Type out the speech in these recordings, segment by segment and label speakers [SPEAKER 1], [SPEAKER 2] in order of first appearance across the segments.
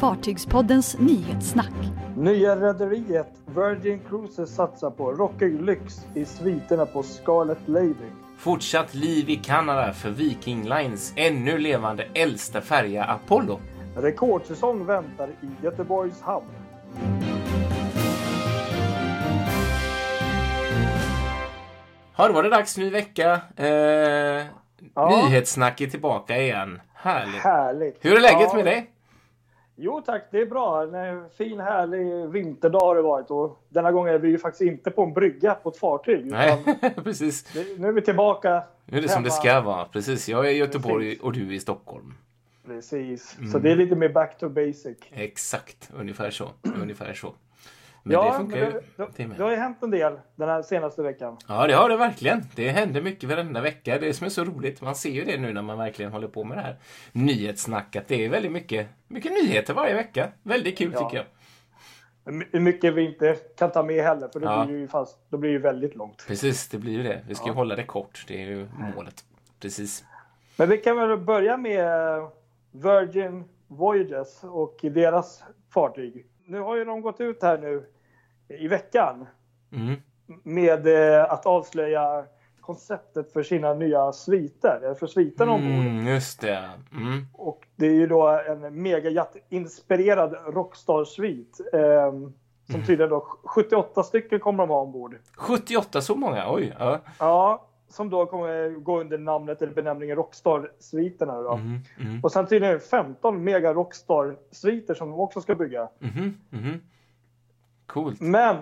[SPEAKER 1] Fartygspoddens nyhetssnack.
[SPEAKER 2] Nya rederiet Virgin Cruises satsar på rockig lyx i sviterna på Scarlet Lady.
[SPEAKER 3] Fortsatt liv i Kanada för Viking Lines ännu levande äldsta färja Apollo.
[SPEAKER 2] Rekordsäsong väntar i Göteborgs hamn.
[SPEAKER 3] Ja, då var det dags ny vecka. Eh,
[SPEAKER 2] Ja.
[SPEAKER 3] Nyhetssnack är tillbaka igen. Härligt.
[SPEAKER 2] Härligt!
[SPEAKER 3] Hur är läget
[SPEAKER 2] Ja,
[SPEAKER 3] med dig?
[SPEAKER 2] Jo tack, det är bra. En fin härlig vinterdag har det varit och denna gång är vi ju faktiskt inte på en brygga på ett fartyg.
[SPEAKER 3] Nej, precis.
[SPEAKER 2] Nu är vi tillbaka.
[SPEAKER 3] Nu är det som det
[SPEAKER 2] hemma.
[SPEAKER 3] ska vara. Precis. Jag är i Göteborg
[SPEAKER 2] Precis.
[SPEAKER 3] och du är i Stockholm.
[SPEAKER 2] Precis.
[SPEAKER 3] Mm.
[SPEAKER 2] Så det är lite mer back to basic.
[SPEAKER 3] Exakt, ungefär så. Ungefär så. Men
[SPEAKER 2] ja,
[SPEAKER 3] det funkar ju.
[SPEAKER 2] det,
[SPEAKER 3] Det
[SPEAKER 2] det, har ju hänt en del den här senaste veckan.
[SPEAKER 3] Ja, det har det verkligen. Det händer mycket varenda vecka. Det som är så roligt, man ser ju det nu när man verkligen håller på med det här nyhetssnacket. Det är väldigt mycket, mycket nyheter varje vecka. Väldigt kul
[SPEAKER 2] Ja.
[SPEAKER 3] tycker jag.
[SPEAKER 2] Hur mycket vi inte kan ta med heller, för det
[SPEAKER 3] Ja.
[SPEAKER 2] blir ju fast, då blir det ju väldigt långt.
[SPEAKER 3] Precis, det blir ju det. Vi ska
[SPEAKER 2] Ja.
[SPEAKER 3] hålla det kort. Det är ju målet. Precis.
[SPEAKER 2] Men vi kan väl börja med Virgin Voyages och deras fartyg. Nu har ju de gått ut här nu i veckan
[SPEAKER 3] Mm.
[SPEAKER 2] med eh, att avslöja konceptet för sina nya sviter, för ombord.
[SPEAKER 3] Mm, just det. Mm.
[SPEAKER 2] Och det är ju då en megajatt-inspirerad Rockstar-svit. Eh, som tydligen då 78 stycken kommer de ha ombord.
[SPEAKER 3] 78, så många? Oj. Ja.
[SPEAKER 2] Ja, som då kommer gå under namnet eller benämningen Rockstar-sviterna. Då.
[SPEAKER 3] Mm, mm,
[SPEAKER 2] Och sen tydligen 15 mega Rockstar-sviter som de också ska bygga.
[SPEAKER 3] mhm, mhm. Coolt.
[SPEAKER 2] Men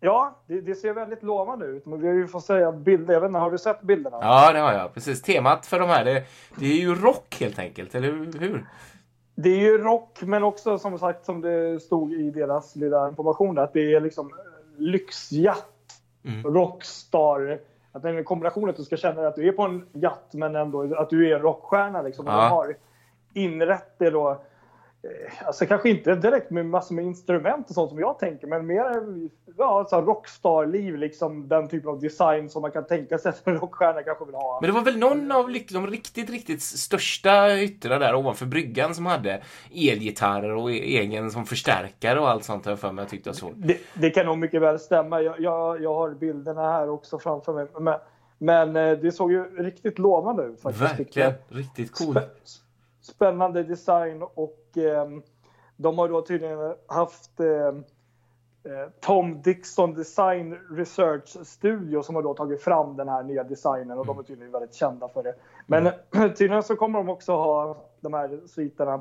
[SPEAKER 2] ja, det, det ser väldigt lovande ut. Men vi har ju fått säga bilder. Jag vet inte, har du sett bilderna?
[SPEAKER 3] Ja, det har jag. Precis. Temat för de här, det, det är ju rock helt enkelt, eller hur?
[SPEAKER 2] Det är ju rock, men också som sagt som det stod i deras lilla information att det är liksom lyxjatt,
[SPEAKER 3] Mm.
[SPEAKER 2] Rockstar. Att det är en kombination att du ska känna att du är på en jatt men ändå att du är en rockstjärna. Liksom. Och
[SPEAKER 3] Ja.
[SPEAKER 2] De har inrett det då. Eh, Alltså kanske inte direkt med massor med instrument och sånt som jag tänker, men mer ja, så rockstar-liv, liksom den typen av design som man kan tänka sig att en rockstjärna kanske vill ha.
[SPEAKER 3] Men det var väl någon av de riktigt, riktigt största hytterna där ovanför bryggan som hade elgitarrer och e- egen som förstärkare och allt sånt har jag för mig jag tyckte jag såg.
[SPEAKER 2] Det, det kan nog mycket väl stämma. Jag, jag, jag har bilderna här också framför mig. Men, men eh, det såg ju riktigt lovande ut faktiskt.
[SPEAKER 3] Verkligen. Riktigt coolt.
[SPEAKER 2] Spä- Spännande design och de har då tydligen haft ehm, eh, Tom Dixon Design Research Studio som har då tagit fram den här nya designen och de är tydligen väldigt kända för det. Men tydligen så kommer de också ha de här sviterna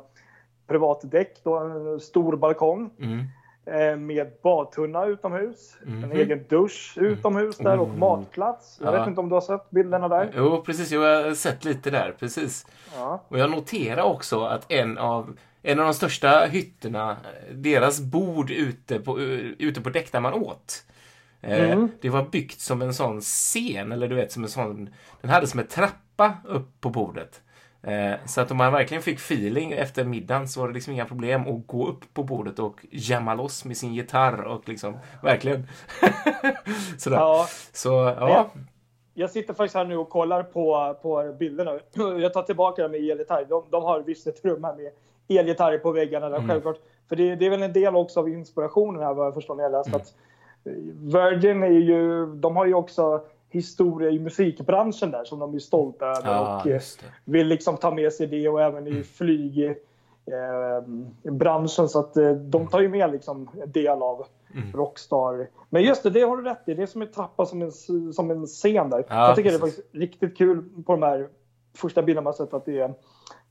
[SPEAKER 2] privatdäck, då en stor balkong
[SPEAKER 3] Mm.
[SPEAKER 2] eh, med badtunna utomhus, en
[SPEAKER 3] Mhm.
[SPEAKER 2] egen dusch utomhus där och
[SPEAKER 3] Mm.
[SPEAKER 2] matplats. Jag
[SPEAKER 3] Ja.
[SPEAKER 2] vet inte om du har sett bilderna där?
[SPEAKER 3] Jo, precis. Jag har sett lite där. Precis.
[SPEAKER 2] Ja.
[SPEAKER 3] Och jag noterar också att en av, en av de största hytterna, deras bord ute på, ute på däck där man åt. Eh,
[SPEAKER 2] Mm.
[SPEAKER 3] Det var byggt som en sån scen, eller du vet som en sån, den hade som en trappa upp på bordet. Eh, så att om man verkligen fick feeling efter middagen så var det liksom inga problem att gå upp på bordet och jamma loss med sin gitarr och liksom, verkligen. Sådär.
[SPEAKER 2] Ja.
[SPEAKER 3] Så, ja.
[SPEAKER 2] Jag sitter faktiskt här nu och kollar på, på bilderna. Jag tar tillbaka det med elgitarr. De, de har visst ett rum här med elgitarrer på väggarna där
[SPEAKER 3] Mm.
[SPEAKER 2] självklart. För det, det är väl en del också av inspirationen här vad jag förstår när jag läst
[SPEAKER 3] Mm.
[SPEAKER 2] att eh, Virgin är ju, de har ju också historia i musikbranschen där som de är stolta över
[SPEAKER 3] Ja,
[SPEAKER 2] och eh, vill liksom ta med sig det och även i flyg eh, så att eh, de tar ju med liksom en del av
[SPEAKER 3] Mm.
[SPEAKER 2] Rockstar. Men just det, det har du rätt i. Det är som en trappa som en, som en scen där.
[SPEAKER 3] Ja,
[SPEAKER 2] jag tycker det är
[SPEAKER 3] precis.
[SPEAKER 2] faktiskt riktigt kul på de här första bilderna man sett att det är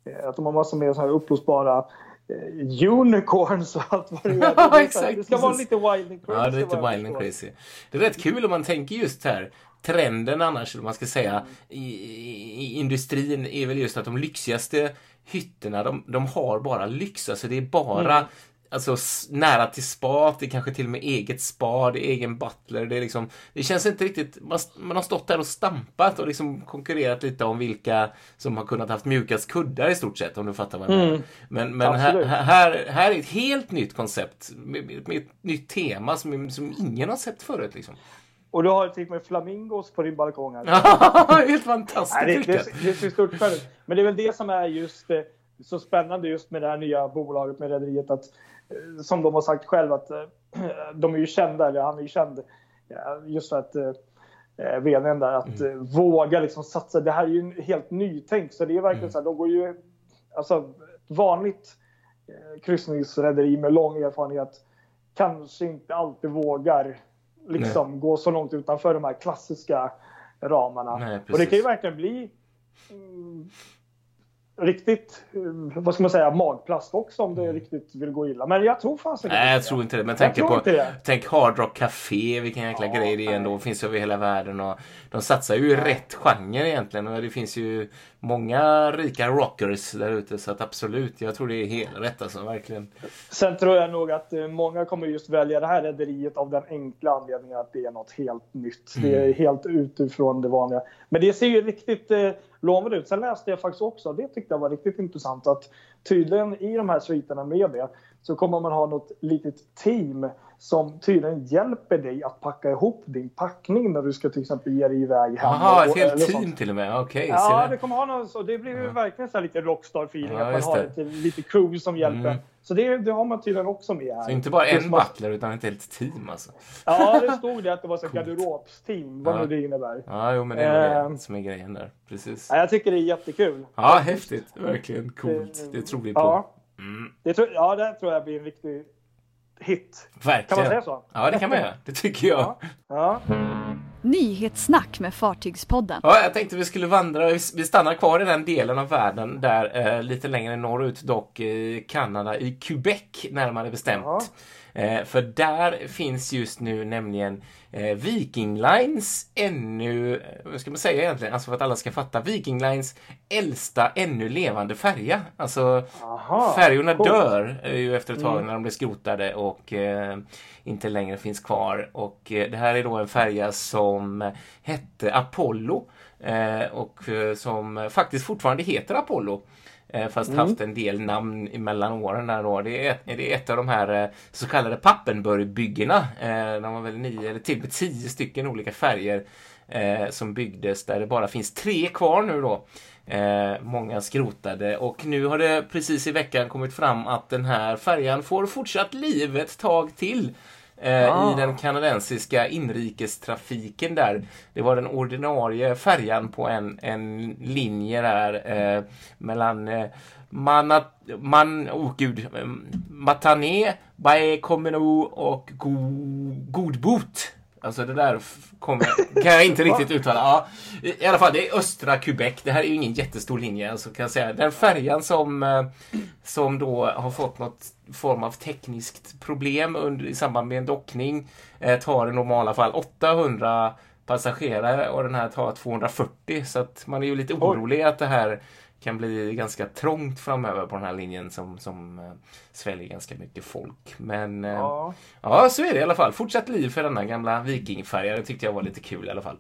[SPEAKER 2] eh, att de har massor med så här uppblåsbara eh, unicorns och allt vad det är. Det, så här,
[SPEAKER 3] Exakt,
[SPEAKER 2] det ska vara
[SPEAKER 3] precis.
[SPEAKER 2] lite wild and crazy.
[SPEAKER 3] Ja, det är lite wild and crazy. Det är rätt kul om man tänker just här. Trenden annars, man ska säga, i, i, i industrin är väl just att de lyxigaste hytterna, de, de har bara lyx. Alltså det är bara
[SPEAKER 2] Mm.
[SPEAKER 3] Alltså, nära till spat, det är kanske till och med eget spa, det är egen butler. Det, är liksom, det känns inte riktigt... Man, man har stått där och stampat och liksom konkurrerat lite om vilka som har kunnat haft mjukast kuddar i stort sett, om du fattar vad jag menar.
[SPEAKER 2] Mm.
[SPEAKER 3] Men, men här, här, här är ett helt nytt koncept med, med ett nytt tema som, som ingen har sett förut. Liksom.
[SPEAKER 2] Och du har till och med flamingos på din balkong här.
[SPEAKER 3] helt fantastiskt.
[SPEAKER 2] Nej, det, det, det ser stort ut. Men det är väl det som är just eh, så spännande just med det här nya bolaget med rederiet att eh, som de har sagt själv att eh, de är ju kända, eller han är ju känd just för att eh, vdn där, att mm. våga liksom satsa. Det här är ju helt nytänkt så det är verkligen mm. så här, de går ju, alltså vanligt kryssningsrederi med lång erfarenhet kanske inte alltid vågar liksom Nej. gå så långt utanför de här klassiska ramarna. Nej, och det kan ju verkligen bli mm, riktigt, eh, vad ska man säga, magplast också om det mm. riktigt vill gå illa. Men jag tror fan
[SPEAKER 3] Nej, jag tror inte det. Men tänk på, tänk Hard Rock Café, vilken jäkla ja, grej det är ändå. Finns över hela världen och de satsar ju i rätt genre egentligen. Och det finns ju många rika rockers där ute så att absolut, jag tror det är helt rätt alltså, verkligen.
[SPEAKER 2] Sen tror jag nog att eh, många kommer just välja det här rederiet av den enkla anledningen att det är något helt nytt. Mm. Det är helt utifrån det vanliga. Men det ser ju riktigt lånade ut. Sen läste jag faktiskt också, det tyckte jag var riktigt intressant, att tydligen i de här sviterna med det så kommer man ha något litet team som tydligen hjälper dig att packa ihop din packning när du ska till exempel ge dig iväg hem.
[SPEAKER 3] Jaha, ett helt team sånt. till och med. Okej. Okay,
[SPEAKER 2] ja, det kommer ha något så. Det blir ju uh verkligen så lite rockstar-feeling. Ja, att man har ett, lite crew som hjälper. Mm. Så det, det, har man tydligen också med här.
[SPEAKER 3] Så inte bara en butler utan ett helt team alltså?
[SPEAKER 2] Ja, det stod det att det var ett garderobsteam. Vad ja. nu det innebär.
[SPEAKER 3] Ja, jo, men det är eh, det som är grejen där. Precis.
[SPEAKER 2] Ja, jag tycker det är jättekul.
[SPEAKER 3] Ja, häftigt. Verkligen coolt. Det tror vi på.
[SPEAKER 2] Ja. Mm. Det tror, ja, det tror jag blir en riktig hit.
[SPEAKER 3] Verkligen.
[SPEAKER 2] Kan man säga så?
[SPEAKER 3] Ja, det kan man göra. Det tycker jag.
[SPEAKER 2] Ja. ja.
[SPEAKER 1] Nyhetssnack med Fartygspodden.
[SPEAKER 3] Ja, jag tänkte vi skulle vandra. Vi stannar kvar i den delen av världen där eh, lite längre norrut dock i Kanada, i Quebec närmare bestämt. Ja. Eh, för där finns just nu nämligen eh, Viking Lines ännu, eh, vad ska man säga egentligen, alltså för att alla ska fatta, Viking Lines äldsta ännu levande färja. Alltså Aha, färjorna cool. dör eh, ju efter ett tag mm. när de blir skrotade och eh, inte längre finns kvar. Och eh, det här är då en färja som hette Apollo och som faktiskt fortfarande heter Apollo. Eh, fast mm. haft en del namn mellan åren där då. Det är, det är ett av de här eh, så kallade Pappenburg-byggena. Eh, de var väl nio eller till och med tio stycken olika färger som byggdes där det bara finns tre kvar nu då. många skrotade och nu har det precis i veckan kommit fram att den här färjan får fortsatt liv ett tag till ah. i den kanadensiska inrikestrafiken där. Det var den ordinarie färjan på en, en linje där eh, mellan eh, Manat, man, oh gud, Matané, Bae Komeno och Go, Godbot. Alltså det där kommer, kan jag inte riktigt uttala. Ja, I alla fall, det är östra Quebec. Det här är ju ingen jättestor linje. Alltså, kan jag säga. Den färjan som, eh, som då har fått något form av tekniskt problem under, i samband med en dockning eh, tar i normala fall 800 passagerare och den här tar 240. Så att man är ju lite orolig att det här kan bli ganska trångt framöver på den här linjen som, som uh, sväljer ganska mycket folk. Men uh, ja. ja, så är det i alla fall. Fortsatt liv för denna gamla vikingfärja. Det tyckte jag var lite kul i alla fall.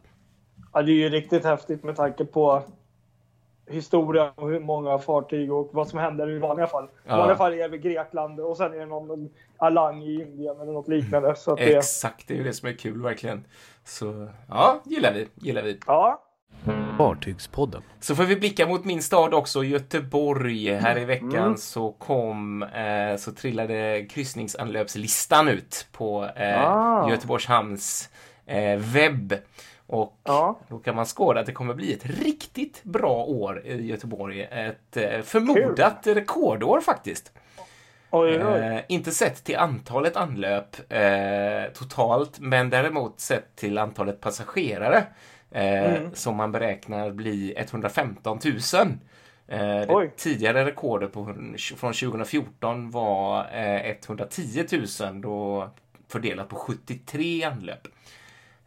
[SPEAKER 2] Ja, det är ju riktigt häftigt med tanke på historia och hur många fartyg och vad som händer i vanliga fall. I vanliga fall är det Grekland och sen är det någon Alang i Indien eller något liknande. Så
[SPEAKER 3] det... Exakt, det är ju det som är kul verkligen. Så ja, gillar vi. Gillar vi.
[SPEAKER 2] Ja.
[SPEAKER 3] Fartygspodden. Så får vi blicka mot min stad också, Göteborg. Här i veckan mm. så kom, eh, så trillade kryssningsanlöpslistan ut på eh, ah. Göteborgs hamns eh, webb. Och ja. då kan man skåda att det kommer bli ett riktigt bra år i Göteborg. Ett eh, förmodat Kul. rekordår faktiskt.
[SPEAKER 2] Oj, oj.
[SPEAKER 3] Eh, inte sett till antalet anlöp eh, totalt, men däremot sett till antalet passagerare. Eh, mm. Som man beräknar bli 115 000. Eh, tidigare rekordet på, från 2014 var 110 000 då fördelat på 73 anlöp.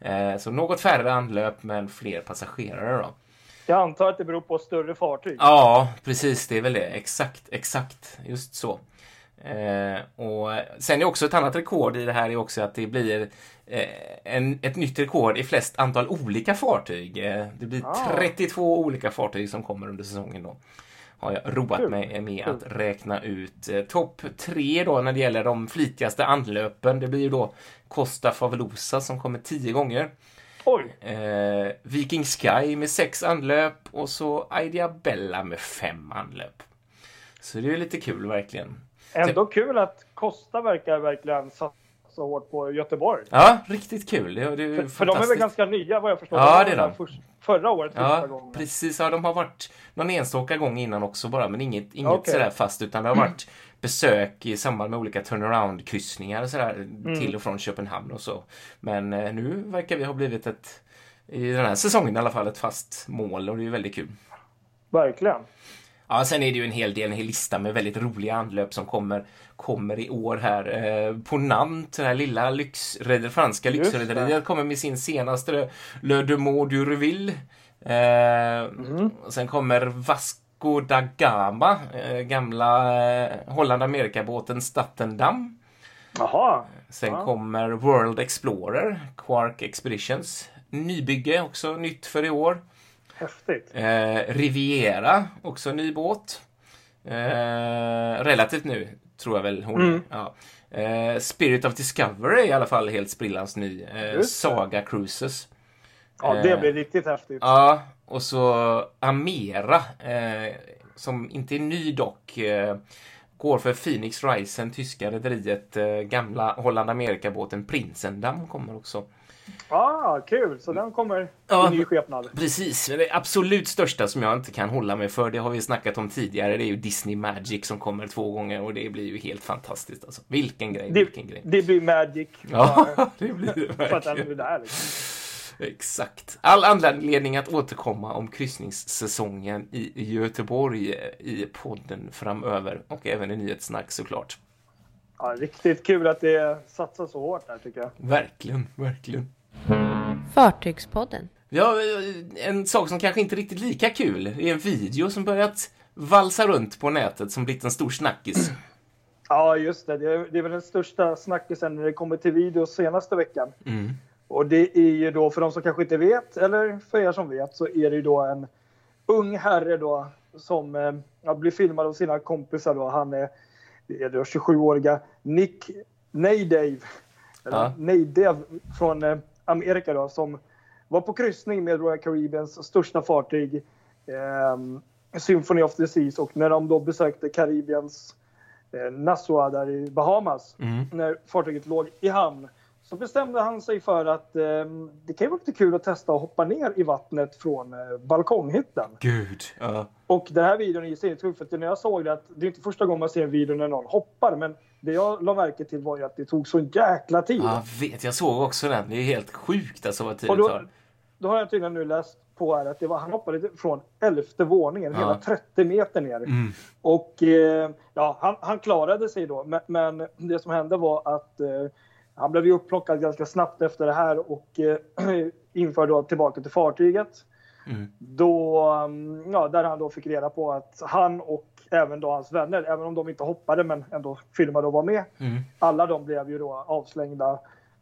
[SPEAKER 3] Eh, så något färre anlöp men fler passagerare då.
[SPEAKER 2] Jag antar att det beror på större fartyg?
[SPEAKER 3] Ja, precis. Det är väl det. Exakt, exakt. Just så. Eh, och sen är också ett annat rekord i det här är också att det blir eh, en, ett nytt rekord i flest antal olika fartyg. Eh, det blir ah. 32 olika fartyg som kommer under säsongen då har jag roat Kul. mig med Kul. att räkna ut. Eh, Topp tre då när det gäller de flitigaste anlöpen. Det blir ju då Costa Favolosa som kommer tio gånger. Eh, Viking Sky med sex anlöp och så Idea Bella med fem anlöp. Så det är lite kul verkligen.
[SPEAKER 2] Ändå kul att Costa verkar verkligen satsa hårt på Göteborg.
[SPEAKER 3] Ja, riktigt kul. Det, det är
[SPEAKER 2] För, för de är väl ganska nya vad jag förstår.
[SPEAKER 3] Ja, det är de.
[SPEAKER 2] Förra året
[SPEAKER 3] Ja,
[SPEAKER 2] gången.
[SPEAKER 3] precis. Ja, de har varit någon enstaka gång innan också bara, men inget, inget
[SPEAKER 2] Okej.
[SPEAKER 3] sådär fast, utan det har varit besök i samband med olika turnaround-kryssningar och sådär,
[SPEAKER 2] Mm.
[SPEAKER 3] till och från Köpenhamn och så. Men eh, nu verkar vi ha blivit ett, i den här säsongen i alla fall, ett fast mål och det är väldigt kul.
[SPEAKER 2] Verkligen.
[SPEAKER 3] Ja, sen är det ju en hel del, en hel lista med väldigt roliga anlöp som kommer, kommer i år här. Eh, på Nant, det här lilla lyxrederiet, franska lyxrederiet, kommer med sin senaste Le Demaux d'Urville. Eh,
[SPEAKER 2] Mhm.
[SPEAKER 3] och Sen kommer Vasco da Gama, eh, gamla eh, Holland-Amerika-båten Stattendam.
[SPEAKER 2] Jaha.
[SPEAKER 3] Sen
[SPEAKER 2] Ja.
[SPEAKER 3] kommer World Explorer, Quark Expeditions. Nybygge, också nytt för i år.
[SPEAKER 2] Häftigt.
[SPEAKER 3] Eh, Riviera, också ny båt. Eh, relativt nu, tror jag väl hon
[SPEAKER 2] Mm.
[SPEAKER 3] ja. eh, Spirit of Discovery är i alla fall helt sprillans ny. Eh. Saga Cruises.
[SPEAKER 2] Ja, det
[SPEAKER 3] Eh,
[SPEAKER 2] blir riktigt häftigt.
[SPEAKER 3] Ja, och så Amera, eh, som inte är ny dock. Går för Phoenix Risen, tyska rederiet. Eh, gamla Holland-Amerika-båten Prinsendam kommer också.
[SPEAKER 2] Ah, kul. Så den kommer
[SPEAKER 3] Ja.
[SPEAKER 2] i ny skepnad.
[SPEAKER 3] Precis, men det absolut största som jag inte kan hålla mig för, det har vi snackat om tidigare, det är ju Disney Magic som kommer två gånger och det blir ju helt fantastiskt. Alltså. Vilken grej,
[SPEAKER 2] Det,
[SPEAKER 3] vilken grej.
[SPEAKER 2] det blir Magic.
[SPEAKER 3] Ja, det blir det
[SPEAKER 2] För att den
[SPEAKER 3] verkligen.
[SPEAKER 2] är där. Liksom.
[SPEAKER 3] Exakt. All anledning att återkomma om kryssningssäsongen i Göteborg i podden framöver och även i nyhetssnack såklart.
[SPEAKER 2] Ja, riktigt kul att det satsas så hårt där tycker jag.
[SPEAKER 3] Verkligen, verkligen.
[SPEAKER 4] Fartygspodden.
[SPEAKER 3] Ja, en sak som kanske inte är riktigt lika kul är en video som börjat valsa runt på nätet som blivit en stor snackis.
[SPEAKER 2] Ja, just det. Det är, det är väl den största snackisen när det kommer till video senaste veckan.
[SPEAKER 3] Mm.
[SPEAKER 2] Och det är ju då, för de som kanske inte vet, eller för er som vet, så är det ju då en ung herre då som eh, ja, blir filmad av sina kompisar då. Han är, det är då 27-åriga Nick Naydave, eller
[SPEAKER 3] Ja.
[SPEAKER 2] Naydave från eh, Amerika då, som var på kryssning med Royal Caribbeans största fartyg, eh, Symphony of the Seas, och när de då besökte Karibiens eh, Nassau där i Bahamas,
[SPEAKER 3] Mm.
[SPEAKER 2] när fartyget låg i hamn, så bestämde han sig för att eh, det kan ju vara lite kul att testa att hoppa ner i vattnet från eh, balkonghytten.
[SPEAKER 3] Gud. Ja.
[SPEAKER 2] Och den här videon är ju sinnessjuk, för när jag såg det, att det är inte första gången man ser en video när någon hoppar, men det jag la märke till var ju att det tog så jäkla tid.
[SPEAKER 3] Jag vet, jag såg också den. Det är helt sjukt alltså vad tid det
[SPEAKER 2] då,
[SPEAKER 3] tar.
[SPEAKER 2] då har jag tydligen nu läst på här att det var, han hoppade från elfte våningen,
[SPEAKER 3] Ja.
[SPEAKER 2] hela 30 meter ner.
[SPEAKER 3] Mm.
[SPEAKER 2] Och eh, ja, han, han klarade sig då, men, men det som hände var att eh, han blev ju upplockad ganska snabbt efter det här och eh, då tillbaka till fartyget.
[SPEAKER 3] Mm.
[SPEAKER 2] Då, um, ja, där han då fick reda på att han och även då hans vänner, även om de inte hoppade men ändå filmade och var med,
[SPEAKER 3] Mm.
[SPEAKER 2] alla de blev ju då avslängda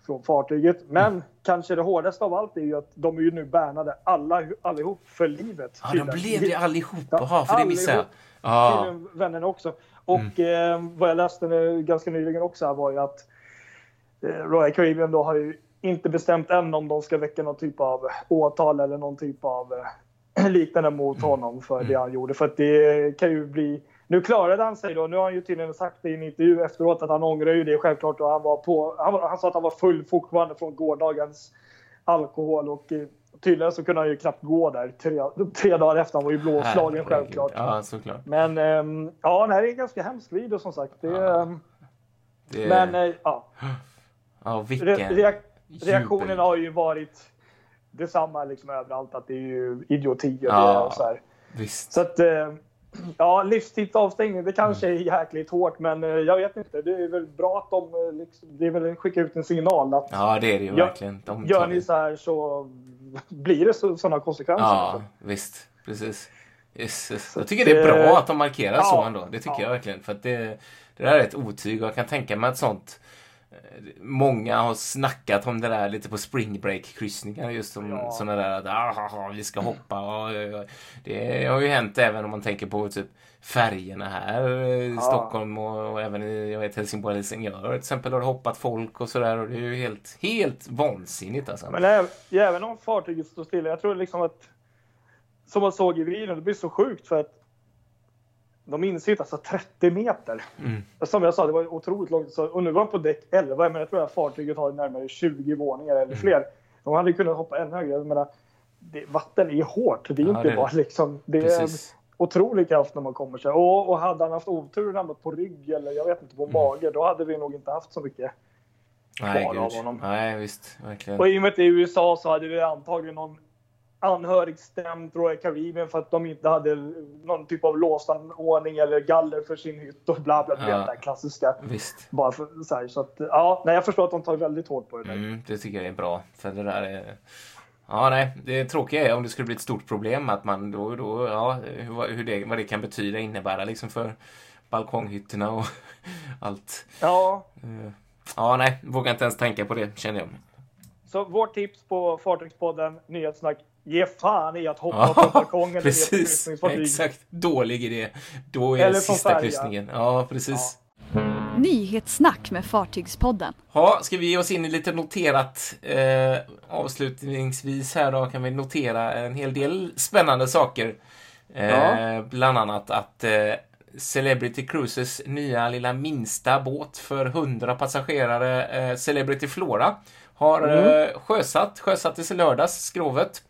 [SPEAKER 2] från fartyget. Men
[SPEAKER 3] Mm.
[SPEAKER 2] kanske det hårdaste av allt är ju att de är ju nu bärnade alla, allihop för livet.
[SPEAKER 3] Ja, de blev det allihopa.
[SPEAKER 2] Ja,
[SPEAKER 3] Ja, för det missade jag.
[SPEAKER 2] allihop.
[SPEAKER 3] Ja.
[SPEAKER 2] Tydligen vännerna också. Och eh, vad jag läste nu ganska nyligen också var ju att eh, Royal Caribbean då har ju inte bestämt än om de ska väcka någon typ av åtal eller någon typ av eh, liknande mot honom för det han gjorde. För att det kan ju bli... Nu klarade han sig då. Nu har han ju tydligen sagt det i en intervju efteråt att han ångrar ju det självklart. Och han, var på, han, han sa att han var full fortfarande från gårdagens alkohol och eh, tydligen så kunde han ju knappt gå där tre, tre dagar efter. Han var ju blåslagen självklart.
[SPEAKER 3] Ja, såklart.
[SPEAKER 2] Men ehm, ja, det här är en ganska hemsk video som sagt. Det,
[SPEAKER 3] Ja.
[SPEAKER 2] ehm,
[SPEAKER 3] Det,
[SPEAKER 2] Men eh, ja,
[SPEAKER 3] ja, vilken
[SPEAKER 2] re. Reaktionen har ju varit detsamma liksom överallt. Att det är ju idioti och,
[SPEAKER 3] Ja.
[SPEAKER 2] och så här.
[SPEAKER 3] Visst.
[SPEAKER 2] Så att eh, ja, livstidsavstängning, det kanske är jäkligt hårt, men eh, jag vet inte. Det är väl bra att de eh, liksom, det är väl att skicka ut en signal att
[SPEAKER 3] Ja, det är det ju
[SPEAKER 2] Gör-
[SPEAKER 3] verkligen. De
[SPEAKER 2] gör ni så här så blir det så, sådana konsekvenser.
[SPEAKER 3] Ja,
[SPEAKER 2] också.
[SPEAKER 3] visst. Precis. Jesus.
[SPEAKER 2] Så
[SPEAKER 3] Jag tycker det är bra att de markerar så
[SPEAKER 2] Ja,
[SPEAKER 3] ändå. Det tycker
[SPEAKER 2] ja.
[SPEAKER 3] jag verkligen. För det, det där är ett otyg och jag kan tänka mig att sånt Många har snackat om det där lite på spring break kryssningar just som
[SPEAKER 2] Ja.
[SPEAKER 3] sådana där att ah, vi ska hoppa. Ah, ja, ja. Det har ju hänt även om man tänker på typ färgerna här i
[SPEAKER 2] Ja.
[SPEAKER 3] Stockholm och, och även i jag vet, Helsingborg och Helsingör till exempel har det hoppat folk och sådär och det är ju helt, helt vansinnigt alltså.
[SPEAKER 2] Men även, även om fartyget står stilla, jag tror liksom att som man såg i videon, det blir så sjukt för att de inser alltså 30 meter.
[SPEAKER 3] Mm.
[SPEAKER 2] Som jag sa, det var otroligt långt. Så, och nu var de på däck 11, men jag tror att fartyget har närmare 20 våningar
[SPEAKER 3] Mm.
[SPEAKER 2] eller fler. De hade kunnat hoppa ännu högre. Jag menar, det, vatten är hårt. Det är
[SPEAKER 3] Ja,
[SPEAKER 2] inte
[SPEAKER 3] det är
[SPEAKER 2] bara liksom... Det är
[SPEAKER 3] Precis.
[SPEAKER 2] otrolig kraft när man kommer sig. Och, och hade han haft otur och ramlat på rygg eller jag vet inte, på mage, då hade vi nog inte haft så mycket.
[SPEAKER 3] Nej,
[SPEAKER 2] kvar av honom.
[SPEAKER 3] Nej, visst. Verkligen.
[SPEAKER 2] Och i och med att det är USA så hade vi antagligen någon anhörig stämt Royal Caribbean för att de inte hade någon typ av låsanordning eller galler för sin hytt och bla bla. Du
[SPEAKER 3] Ja.
[SPEAKER 2] det där klassiska.
[SPEAKER 3] Visst.
[SPEAKER 2] Bara för, så här, så att, ja, nej, jag förstår att de tar väldigt hårt på det där.
[SPEAKER 3] Mm, det tycker jag är bra. För det där är... Ja, nej. Det tråkiga är om det skulle bli ett stort problem att man då, då ja, hur, hur det, vad det kan betyda, innebära liksom för balkonghytterna och allt.
[SPEAKER 2] Ja,
[SPEAKER 3] Eh, Ja, nej. Vågar inte ens tänka på det, känner jag.
[SPEAKER 2] så vårt tips på Fartygspodden, Nyhetssnack, ge fan i att hoppa på balkongen eller
[SPEAKER 3] precis.
[SPEAKER 2] kryssningsfartyg.
[SPEAKER 3] Exakt. Dålig idé. Då är
[SPEAKER 2] Eller
[SPEAKER 3] det sista
[SPEAKER 2] färja.
[SPEAKER 3] kryssningen. Ja, precis.
[SPEAKER 1] Nyhetssnack med Fartygspodden.
[SPEAKER 3] Ja, ska vi ge oss in i lite noterat eh, avslutningsvis här då kan vi notera en hel del spännande saker. Eh,
[SPEAKER 2] Ja.
[SPEAKER 3] Bland annat att eh, Celebrity Cruises nya lilla minsta båt för 100 passagerare, eh, Celebrity Flora, har
[SPEAKER 2] Mm.
[SPEAKER 3] eh, sjösatt, sjösattes i lördags, skrovet.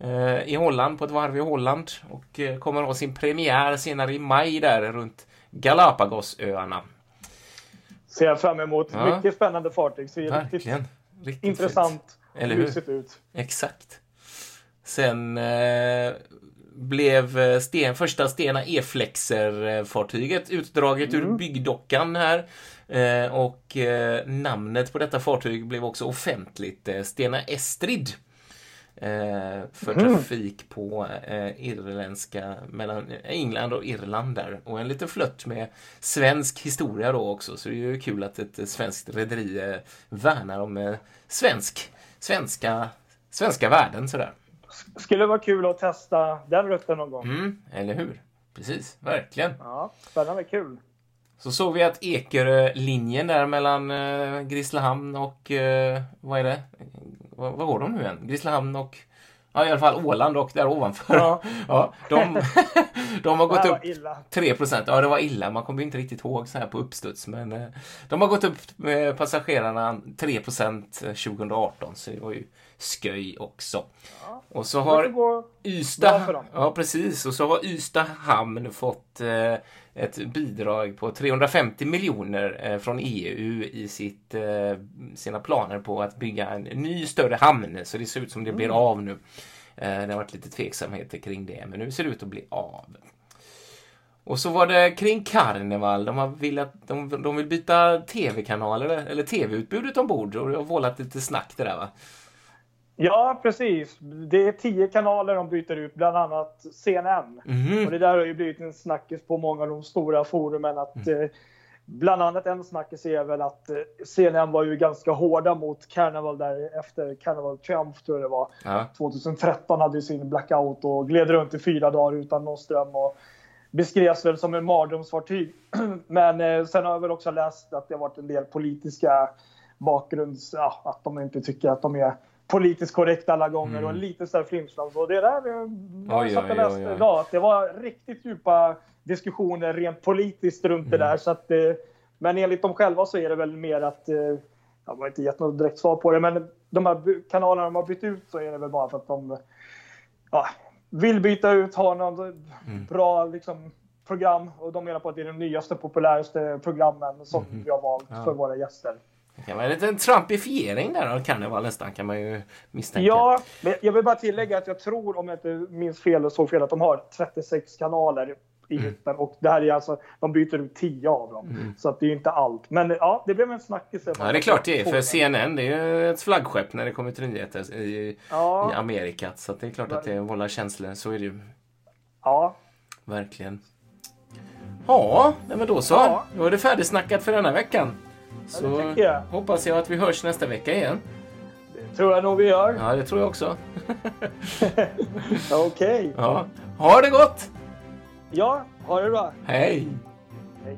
[SPEAKER 3] Eh, I Holland, på ett varv i Holland. Och eh, kommer ha sin premiär senare i maj där runt Galapagosöarna.
[SPEAKER 2] Ser jag fram emot.
[SPEAKER 3] Ja.
[SPEAKER 2] Mycket spännande fartyg. Ser riktigt
[SPEAKER 3] Verkligen. Riktigt
[SPEAKER 2] intressant
[SPEAKER 3] Eller
[SPEAKER 2] och
[SPEAKER 3] hur?
[SPEAKER 2] ut.
[SPEAKER 3] Exakt. Sen eh, blev eh, sten, första Stena E-Flexer-fartyget utdraget ur byggdockan här. Eh, och eh, namnet på detta fartyg blev också offentligt. Stena Estrid. Eh, för trafik på eh, irländska, mellan England och Irland där. Och en liten flött med svensk historia då också. Så det är ju kul att ett eh, svenskt rederi eh, värnar om eh, svensk, svenska, svenska värden sådär.
[SPEAKER 2] Skulle vara kul att testa den rutten någon gång.
[SPEAKER 3] Mm, eller hur? Precis, verkligen.
[SPEAKER 2] Ja, spännande, kul.
[SPEAKER 3] Så såg vi att Ekerö-linjen där mellan eh, Grisslehamn och, eh, vad är det? Vad, går de nu igen? Grisslehamn och, ja i alla fall Åland och där ovanför.
[SPEAKER 2] Ja.
[SPEAKER 3] Ja, de, de har gått upp
[SPEAKER 2] var illa.
[SPEAKER 3] 3 procent. Ja, det var illa. Man kommer inte riktigt ihåg så här på uppstuds. Men eh, de har gått upp med passagerarna 3 procent 2018. Så det var ju sköj också. Och så har Ystad, ja precis, och så har Ystad hamn fått eh, ett bidrag på 350 miljoner eh, från EU i sitt, eh, sina planer på att bygga en ny större hamn. Så det ser ut som det blir av nu. Eh, det har varit lite tveksamheter kring det, men nu ser det ut att bli av. Och så var det kring Karneval. De, har velat, de, de vill byta tv-kanaler, eller tv-utbudet ombord. Och det har vållat lite snack det där va?
[SPEAKER 2] Ja, precis. Det är tio kanaler de byter ut, bland annat CNN.
[SPEAKER 3] Mhm.
[SPEAKER 2] Och det där har ju blivit en snackis på många av de stora forumen. Att,
[SPEAKER 3] Mm.
[SPEAKER 2] eh, bland annat en snackis är väl att eh, CNN var ju ganska hårda mot Carnival där efter Carnival Triumph tror jag det var.
[SPEAKER 3] Ja.
[SPEAKER 2] 2013 hade ju sin blackout och gled runt i fyra dagar utan någon ström. Och beskrevs väl som en mardrömsfartyg. Men eh, sen har jag väl också läst att det har varit en del politiska bakgrunds... Ja, att de inte tycker att de är politiskt korrekta alla gånger och lite sådär flimsland. Så det där eh, jag
[SPEAKER 3] Mm. Oj,
[SPEAKER 2] satt och läste
[SPEAKER 3] oj,
[SPEAKER 2] idag. Att det var riktigt djupa diskussioner rent politiskt runt det
[SPEAKER 3] Mm.
[SPEAKER 2] där. Så att, eh, men enligt dem själva så är det väl mer att... eh, Jag har inte gett något direkt svar på det, men de här kanalerna de har bytt ut så är det väl bara för att de ja, vill byta ut, ha något
[SPEAKER 3] Mm.
[SPEAKER 2] bra liksom, program. Och de menar på att det är de nyaste, populäraste programmen som
[SPEAKER 3] Mhm.
[SPEAKER 2] vi har valt
[SPEAKER 3] Ja.
[SPEAKER 2] för våra gäster.
[SPEAKER 3] Det kan vara en liten trumpifiering där av karneval nästan kan man ju misstänka.
[SPEAKER 2] Ja, men jag vill bara tillägga att jag tror, om jag inte minns fel och såg fel, att de har 36 kanaler i
[SPEAKER 3] Mm.
[SPEAKER 2] hytten. Och det här är alltså, de byter ut 10 av dem. Så att det är ju inte allt. Men ja, det blev en snackis.
[SPEAKER 3] Ja, det är klart det är. För CNN det är ju ett flaggskepp när det kommer till nyheter i,
[SPEAKER 2] Ja.
[SPEAKER 3] i Amerika. Så det är klart att det vållar känslor. Så är det ju
[SPEAKER 2] Ja,
[SPEAKER 3] verkligen. Ja, men då så.
[SPEAKER 2] Ja.
[SPEAKER 3] Då är det färdigsnackat för denna veckan. Så
[SPEAKER 2] tycker jag.
[SPEAKER 3] hoppas jag att vi hörs nästa vecka igen.
[SPEAKER 2] det tror jag nog vi gör.
[SPEAKER 3] Ja, det tror jag också.
[SPEAKER 2] Okej.
[SPEAKER 3] Ja. Ha det gott!
[SPEAKER 2] Ja, ha det bra.
[SPEAKER 3] Hej!
[SPEAKER 2] Hej.